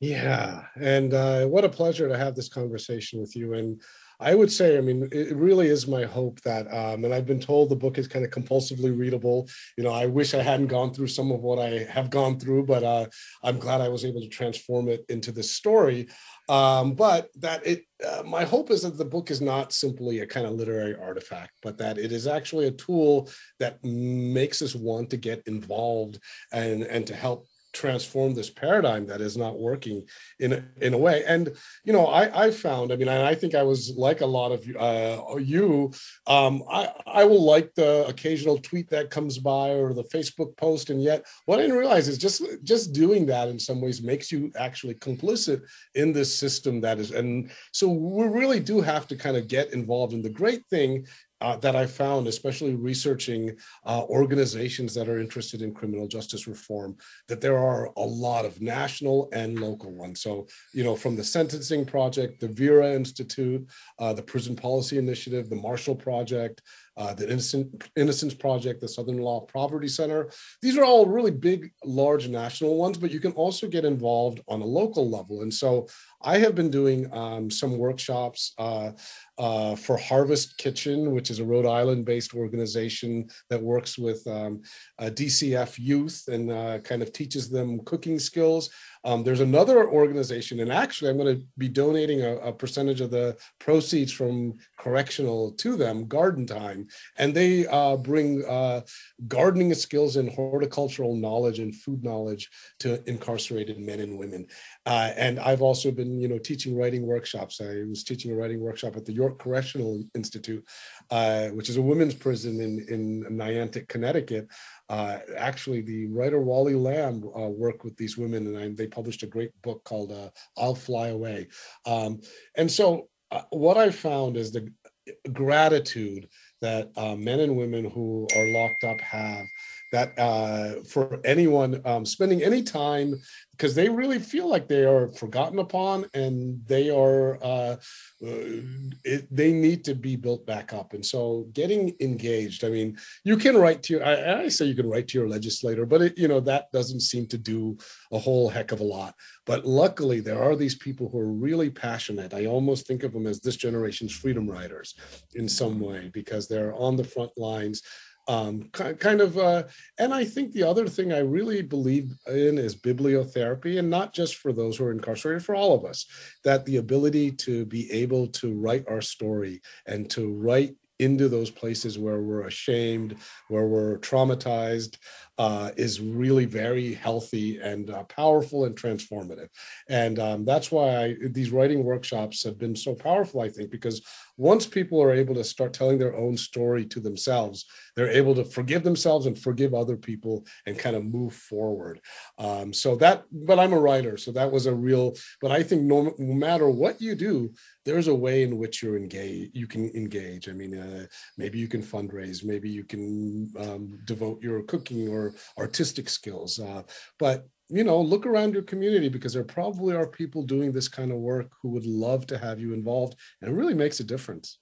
Yeah. And uh, what a pleasure to have this conversation with you. And I would say, I mean, it really is my hope that, um, and I've been told the book is kind of compulsively readable. You know, I wish I hadn't gone through some of what I have gone through, but uh, I'm glad I was able to transform it into this story. Um, but that it, uh, my hope is that the book is not simply a kind of literary artifact, but that it is actually a tool that makes us want to get involved and and to help transform this paradigm that is not working in in a way. And you know i i found i mean and i think i was like a lot of uh, you um, i i will like the occasional tweet that comes by or the facebook post. And yet what i didn't realize is just just doing that in some ways makes you actually complicit in this system that is and so we really do have to kind of get involved and the great thing uh, that I found, especially researching uh, organizations that are interested in criminal justice reform, that there are a lot of national and local ones. So, you know, from the Sentencing Project, the Vera Institute, uh, the Prison Policy Initiative, the Marshall Project, uh, the Innocent, Innocence Project, the Southern Law Poverty Center. These are all really big, large national ones, but you can also get involved on a local level. And so I have been doing um, some workshops uh, uh, for Harvest Kitchen, which is a Rhode Island based organization that works with um, DCF youth and uh, kind of teaches them cooking skills. Um, there's another organization, and actually, I'm going to be donating a, a, percentage of the proceeds from correctional to them, Garden Time, and they uh, bring uh, gardening skills and horticultural knowledge and food knowledge to incarcerated men and women. Uh, and I've also been, you know, teaching writing workshops. I was teaching a writing workshop at the York Correctional Institute, uh, which is a women's prison in in Niantic, Connecticut. Uh, actually, the writer Wally Lamb uh, worked with these women, and I, they published a great book called "I'll Fly Away." Um, and so, what I found is the gratitude that uh, men and women who are locked up have that uh, for anyone um, spending any time because they really feel like they are forgotten upon and they are uh, uh, it, they need to be built back up. And so getting engaged i mean you can write to your i, I say you can write to your legislator but it, you know that doesn't seem to do a whole heck of a lot. But luckily there are these people who are really passionate. I almost think of them as this generation's freedom riders in some way because they're on the front lines um, kind of uh, and i think the other thing i really believe in is bibliotherapy and not just for those who are incarcerated for all of us that the ability to be able to write our story and to write into those places where we're ashamed where we're traumatized uh, is really very healthy and uh, powerful and transformative. And um, that's why I, these writing workshops have been so powerful, I think, because once people are able to start telling their own story to themselves, they're able to forgive themselves and forgive other people and kind of move forward. Um, so that, but I'm a writer, so that was a real. But I think no, no matter what you do, there's a way in which you're engaged. You can engage. I mean, uh, maybe you can fundraise, maybe you can um, devote your cooking or artistic skills. Uh, but you know, look around your community because there probably are people doing this kind of work who would love to have you involved, and it really makes a difference.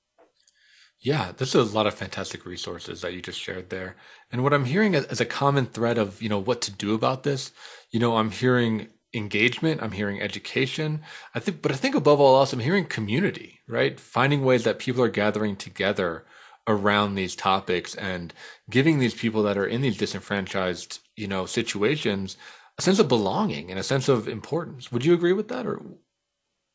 Yeah, there's a lot of fantastic resources that you just shared there. And what I'm hearing as a common thread of, you know, what to do about this, you know, I'm hearing engagement, I'm hearing education. I think but I think above all else I'm hearing community, right? Finding ways that people are gathering together around these topics and giving these people that are in these disenfranchised, you know, situations a sense of belonging and a sense of importance. Would you agree with that or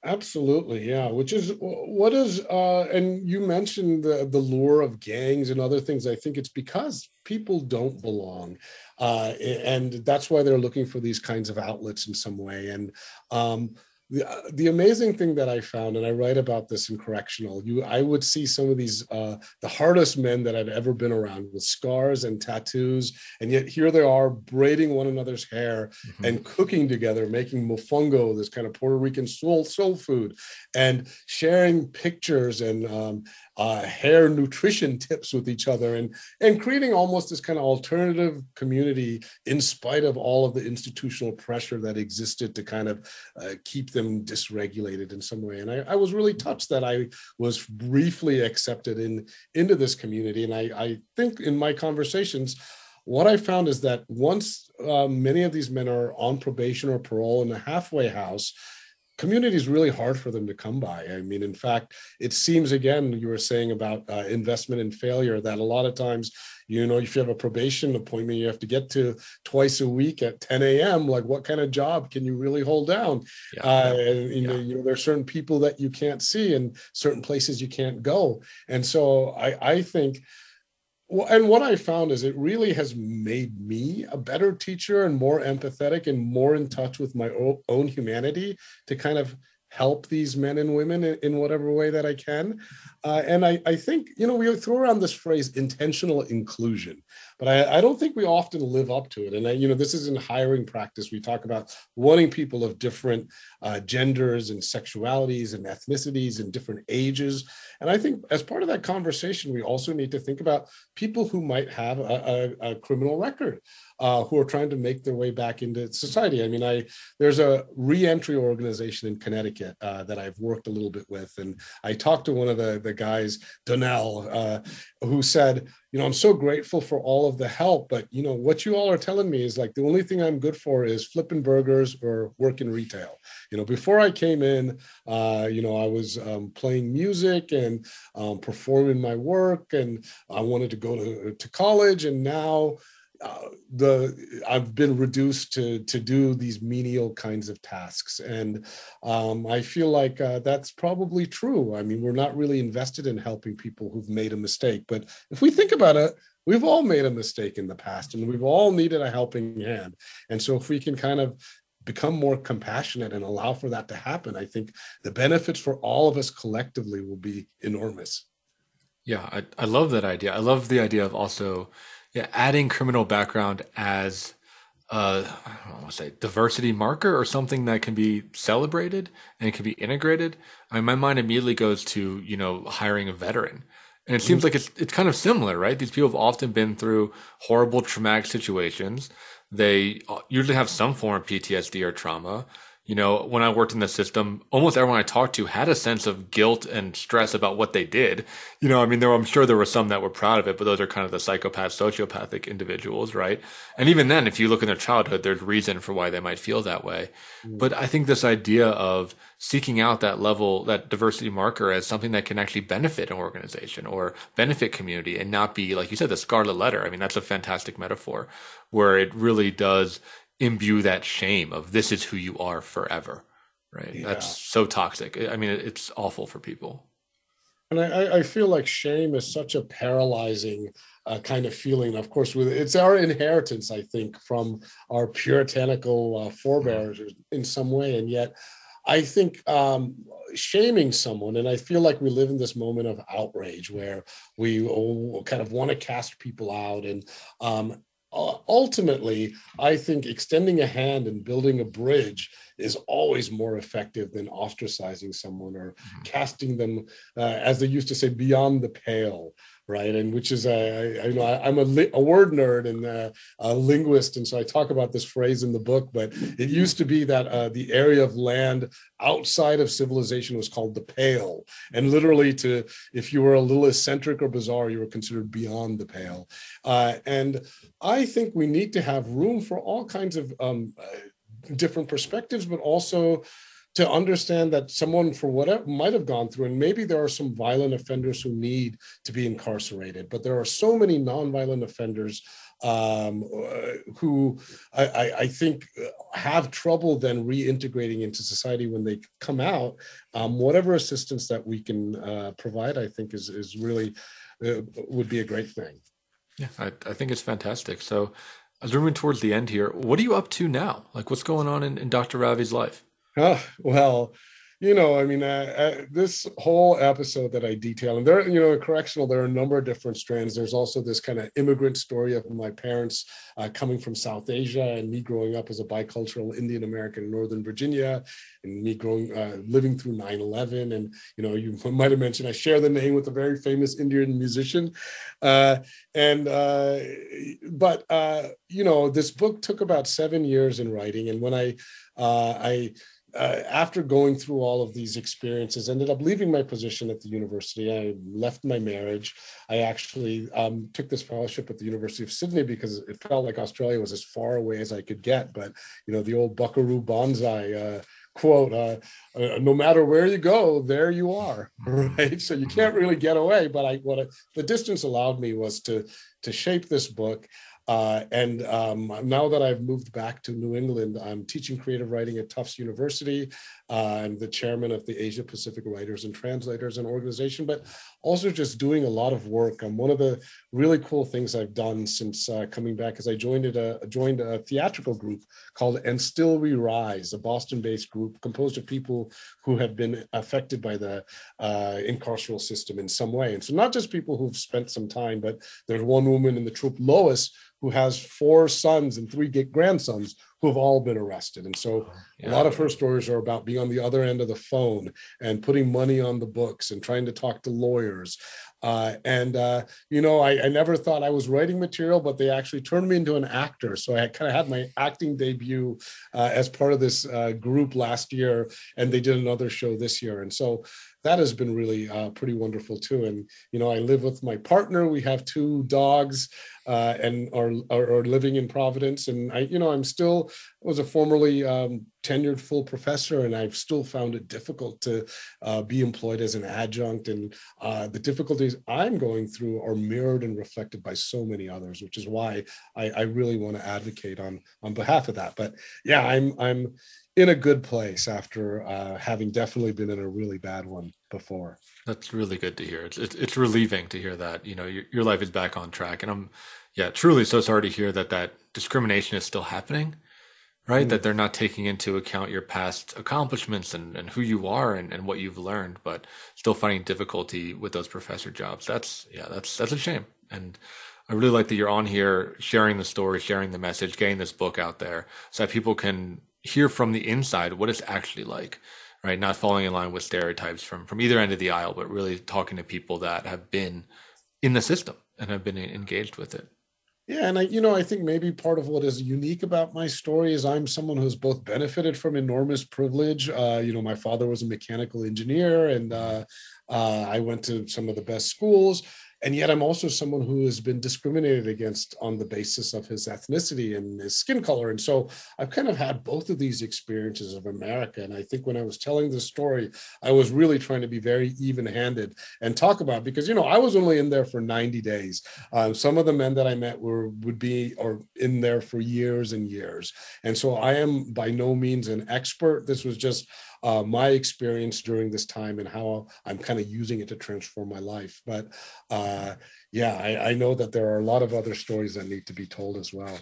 Absolutely, yeah. Which is what is, uh, and you mentioned the the lure of gangs and other things. I think it's because people don't belong, uh, and that's why they're looking for these kinds of outlets in some way. And um, the, uh, the amazing thing that I found, and I write about this in correctional, you I would see some of these uh, the hardest men that I've ever been around with scars and tattoos, and yet here they are braiding one another's hair mm-hmm. and cooking together, making mofongo, this kind of Puerto Rican soul soul food, and sharing pictures and um, uh, hair nutrition tips with each other and and creating almost this kind of alternative community in spite of all of the institutional pressure that existed to kind of uh, keep them dysregulated in some way. And I, I, was really touched that i was briefly accepted in into this community. And i, I think in my conversations what I found is that once uh, many of these men are on probation or parole in a halfway house, community is really hard for them to come by. I mean, in fact, it seems again, you were saying about uh, investment and failure that a lot of times, you know, if you have a probation appointment, you have to get to twice a week at 10 a.m. Like, what kind of job can you really hold down? Yeah. Uh, and, you, yeah. know, you know, there are certain people that you can't see and certain places you can't go. And so I, I think and what I found is it really has made me a better teacher and more empathetic and more in touch with my own humanity to kind of help these men and women in, in whatever way that I can. Uh, and I, I think, you know, we throw around this phrase intentional inclusion but I, I, don't think we often live up to it. And I, you know, this is in hiring practice. We talk about wanting people of different uh, genders and sexualities and ethnicities and different ages. And I think as part of that conversation, we also need to think about people who might have a, a, a criminal record. Uh, who are trying to make their way back into society. I mean, I there's a reentry organization in Connecticut uh, that I've worked a little bit with, and I talked to one of the the guys, Donnell, uh, who said, you know, I'm so grateful for all of the help, but you know, what you all are telling me is like the only thing I'm good for is flipping burgers or work in retail. You know, before I came in, uh, you know, I was um, playing music and um, performing my work, and I wanted to go to, to college, and now uh, the I've been reduced to to do these menial kinds of tasks, and um, I feel like uh, that's probably true. I mean, we're not really invested in helping people who've made a mistake, but if we think about it, we've all made a mistake in the past, and we've all needed a helping hand. And so, if we can kind of become more compassionate and allow for that to happen, I think the benefits for all of us collectively will be enormous. Yeah, I, I love that idea. I love the idea of also yeah, adding criminal background as a don't want to say diversity marker or something that can be celebrated and can be integrated. I mean, my mind immediately goes to you know hiring a veteran, and it seems like it's it's kind of similar, right? These people have often been through horrible traumatic situations. They uh, usually have some form of PTSD or trauma. You know, when I worked in the system, almost everyone I talked to had a sense of guilt and stress about what they did. You know, I mean, there, I'm sure there were some that were proud of it, but those are kind of the psychopath, sociopathic individuals, right? And even then, if you look in their childhood, there's reason for why they might feel that way. Mm. But I think this idea of seeking out that level, that diversity marker as something that can actually benefit an organization or benefit community and not be, like you said, the scarlet letter. I mean, that's a fantastic metaphor where it really does imbue that shame of this is who you are forever right yeah. that's so toxic i mean it's awful for people and I, I feel like shame is such a paralyzing uh, kind of feeling. Of course, with it's our inheritance, I think, from our puritanical uh, forebears in some way. And yet, I think um, shaming someone, and I feel like we live in this moment of outrage where we oh, kind of want to cast people out. And um, ultimately, I think extending a hand and building a bridge is always more effective than ostracizing someone or mm-hmm. casting them, uh, as they used to say, beyond the pale right? And which is I, I know I, am a, li- a word nerd and a, a, linguist, and so I talk about this phrase in the book. But it used to be that uh, the area of land outside of civilization was called the Pale, and literally, to if you were a little eccentric or bizarre, you were considered beyond the pale. Uh, and I think we need to have room for all kinds of um, uh, different perspectives, but also to understand that someone for whatever might have gone through and maybe there are some violent offenders who need to be incarcerated but there are so many nonviolent offenders um, who I, I, think have trouble then reintegrating into society when they come out. Um, whatever assistance that we can uh, provide i think is, is really uh, would be a great thing. Yeah I, I think it's fantastic. So as we're moving towards the end here what are you up to now? Like what's going on in, in dr ravi's life Oh, well, you know, I mean, uh, uh, this whole episode that I detail, and there, you know, correctional, there are a number of different strands. There's also this kind of immigrant story of my parents uh, coming from South Asia and me growing up as a bicultural Indian American in Northern Virginia, and me growing, uh, living through 9 11. And, you know, you might have mentioned I share the name with a very famous Indian musician. Uh, and, uh, but, you know, this book took about seven years in writing. And when I, I, uh, after going through all of these experiences, ended up leaving my position at the university. I left my marriage. I actually um, took this fellowship at the University of Sydney because it felt like Australia was as far away as I could get. But you know, the old Buckaroo Banzai uh, quote: uh, uh "No matter where you go, there you are." Right. So you can't really get away. But I, what I, the distance allowed me was to to shape this book. Uh, and um, now that I've moved back to New England, I'm teaching creative writing at Tufts University. Uh, I'm the chairman of the Asia Pacific Writers and Translators and organization, but also just doing a lot of work. Um, one of the really cool things I've done since uh, coming back is I joined a joined a theatrical group called And Still We Rise, a Boston-based group composed of people who have been affected by the uh, incarceral system in some way. And so not just people who've spent some time, but there's one woman in the troupe, Lois, who has four sons and three grandsons who have all been arrested. And so yeah. a lot of her stories are about being on the other end of the phone and putting money on the books and trying to talk to lawyers. Uh, and, uh, you know, I, I, never thought I was writing material, but they actually turned me into an actor. So I kind of had my acting debut uh, as part of this uh, group last year, and they did another show this year. And so that has been really uh, pretty wonderful too. And you know, I live with my partner. We have two dogs, uh, and are, are, are living in Providence. And I, you know, I'm still was a formerly um, tenured full professor, and I've still found it difficult to uh, be employed as an adjunct. And uh, the difficulties I'm going through are mirrored and reflected by so many others, which is why I, I really want to advocate on on behalf of that. But yeah, I'm I'm in a good place after uh, having definitely been in a really bad one before. That's really good to hear. It's it's, it's relieving to hear that you know your, your life is back on track, and I'm yeah truly so sorry to hear that that discrimination is still happening, right? Mm. That they're not taking into account your past accomplishments and, and who you are and, and what you've learned, but still finding difficulty with those professor jobs. That's yeah, that's that's a shame. And I really like that you're on here sharing the story, sharing the message, getting this book out there so that people can hear from the inside what it's actually like right? Not falling in line with stereotypes from from either end of the aisle but really talking to people that have been in the system and have been engaged with it. Yeah, and I, you know, I think maybe part of what is unique about my story is I'm someone who's both benefited from enormous privilege. Uh, you know, my father was a mechanical engineer, and uh, uh, I went to some of the best schools and yet i'm also someone who has been discriminated against on the basis of his ethnicity and his skin color. And so i've kind of had both of these experiences of america. And i think when i was telling this story i was really trying to be very even-handed and talk about because you know i was only in there for 90 days. Um, some of the men that i met were would be or in there for years and years. And so i am by no means an expert. This was just uh, my experience during this time and how I'm kind of using it to transform my life. But uh, yeah, I, I know that there are a lot of other stories that need to be told as well.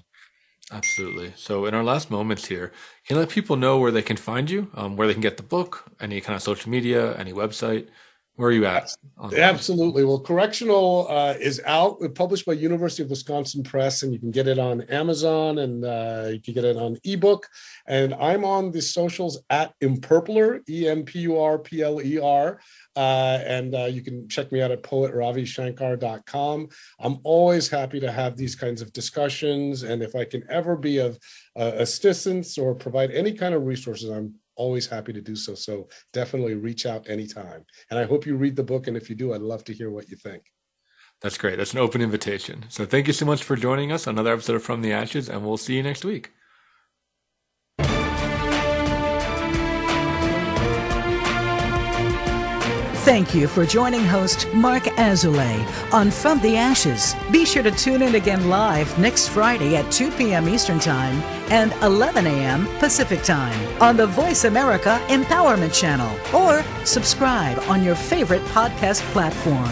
Absolutely. So, in our last moments here, can you let people know where they can find you, um, where they can get the book, any kind of social media, any website? Where are you at? Absolutely. Well, Correctional uh, is out, published by University of Wisconsin Press, and you can get it on Amazon and uh, you can get it on ebook. And I'm on the socials at Empurpler, E M P U R P L E R. Uh, and uh, you can check me out at poetravishankar.com. I'm always happy to have these kinds of discussions. And if I can ever be of uh, assistance or provide any kind of resources, I'm always happy to do so. So definitely reach out anytime. And I hope you read the book. And if you do, I'd love to hear what you think. That's great. That's an open invitation. So thank you so much for joining us another episode of From the Ashes, and we'll see you next week. Thank you for joining host Marc Azoulay on From the Ashes. Be sure to tune in again live next Friday at 2 p.m. Eastern Time and 11 a.m. Pacific Time on the Voice America Empowerment Channel or subscribe on your favorite podcast platform.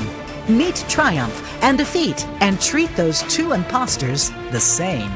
Meet triumph and defeat and treat those two imposters the same.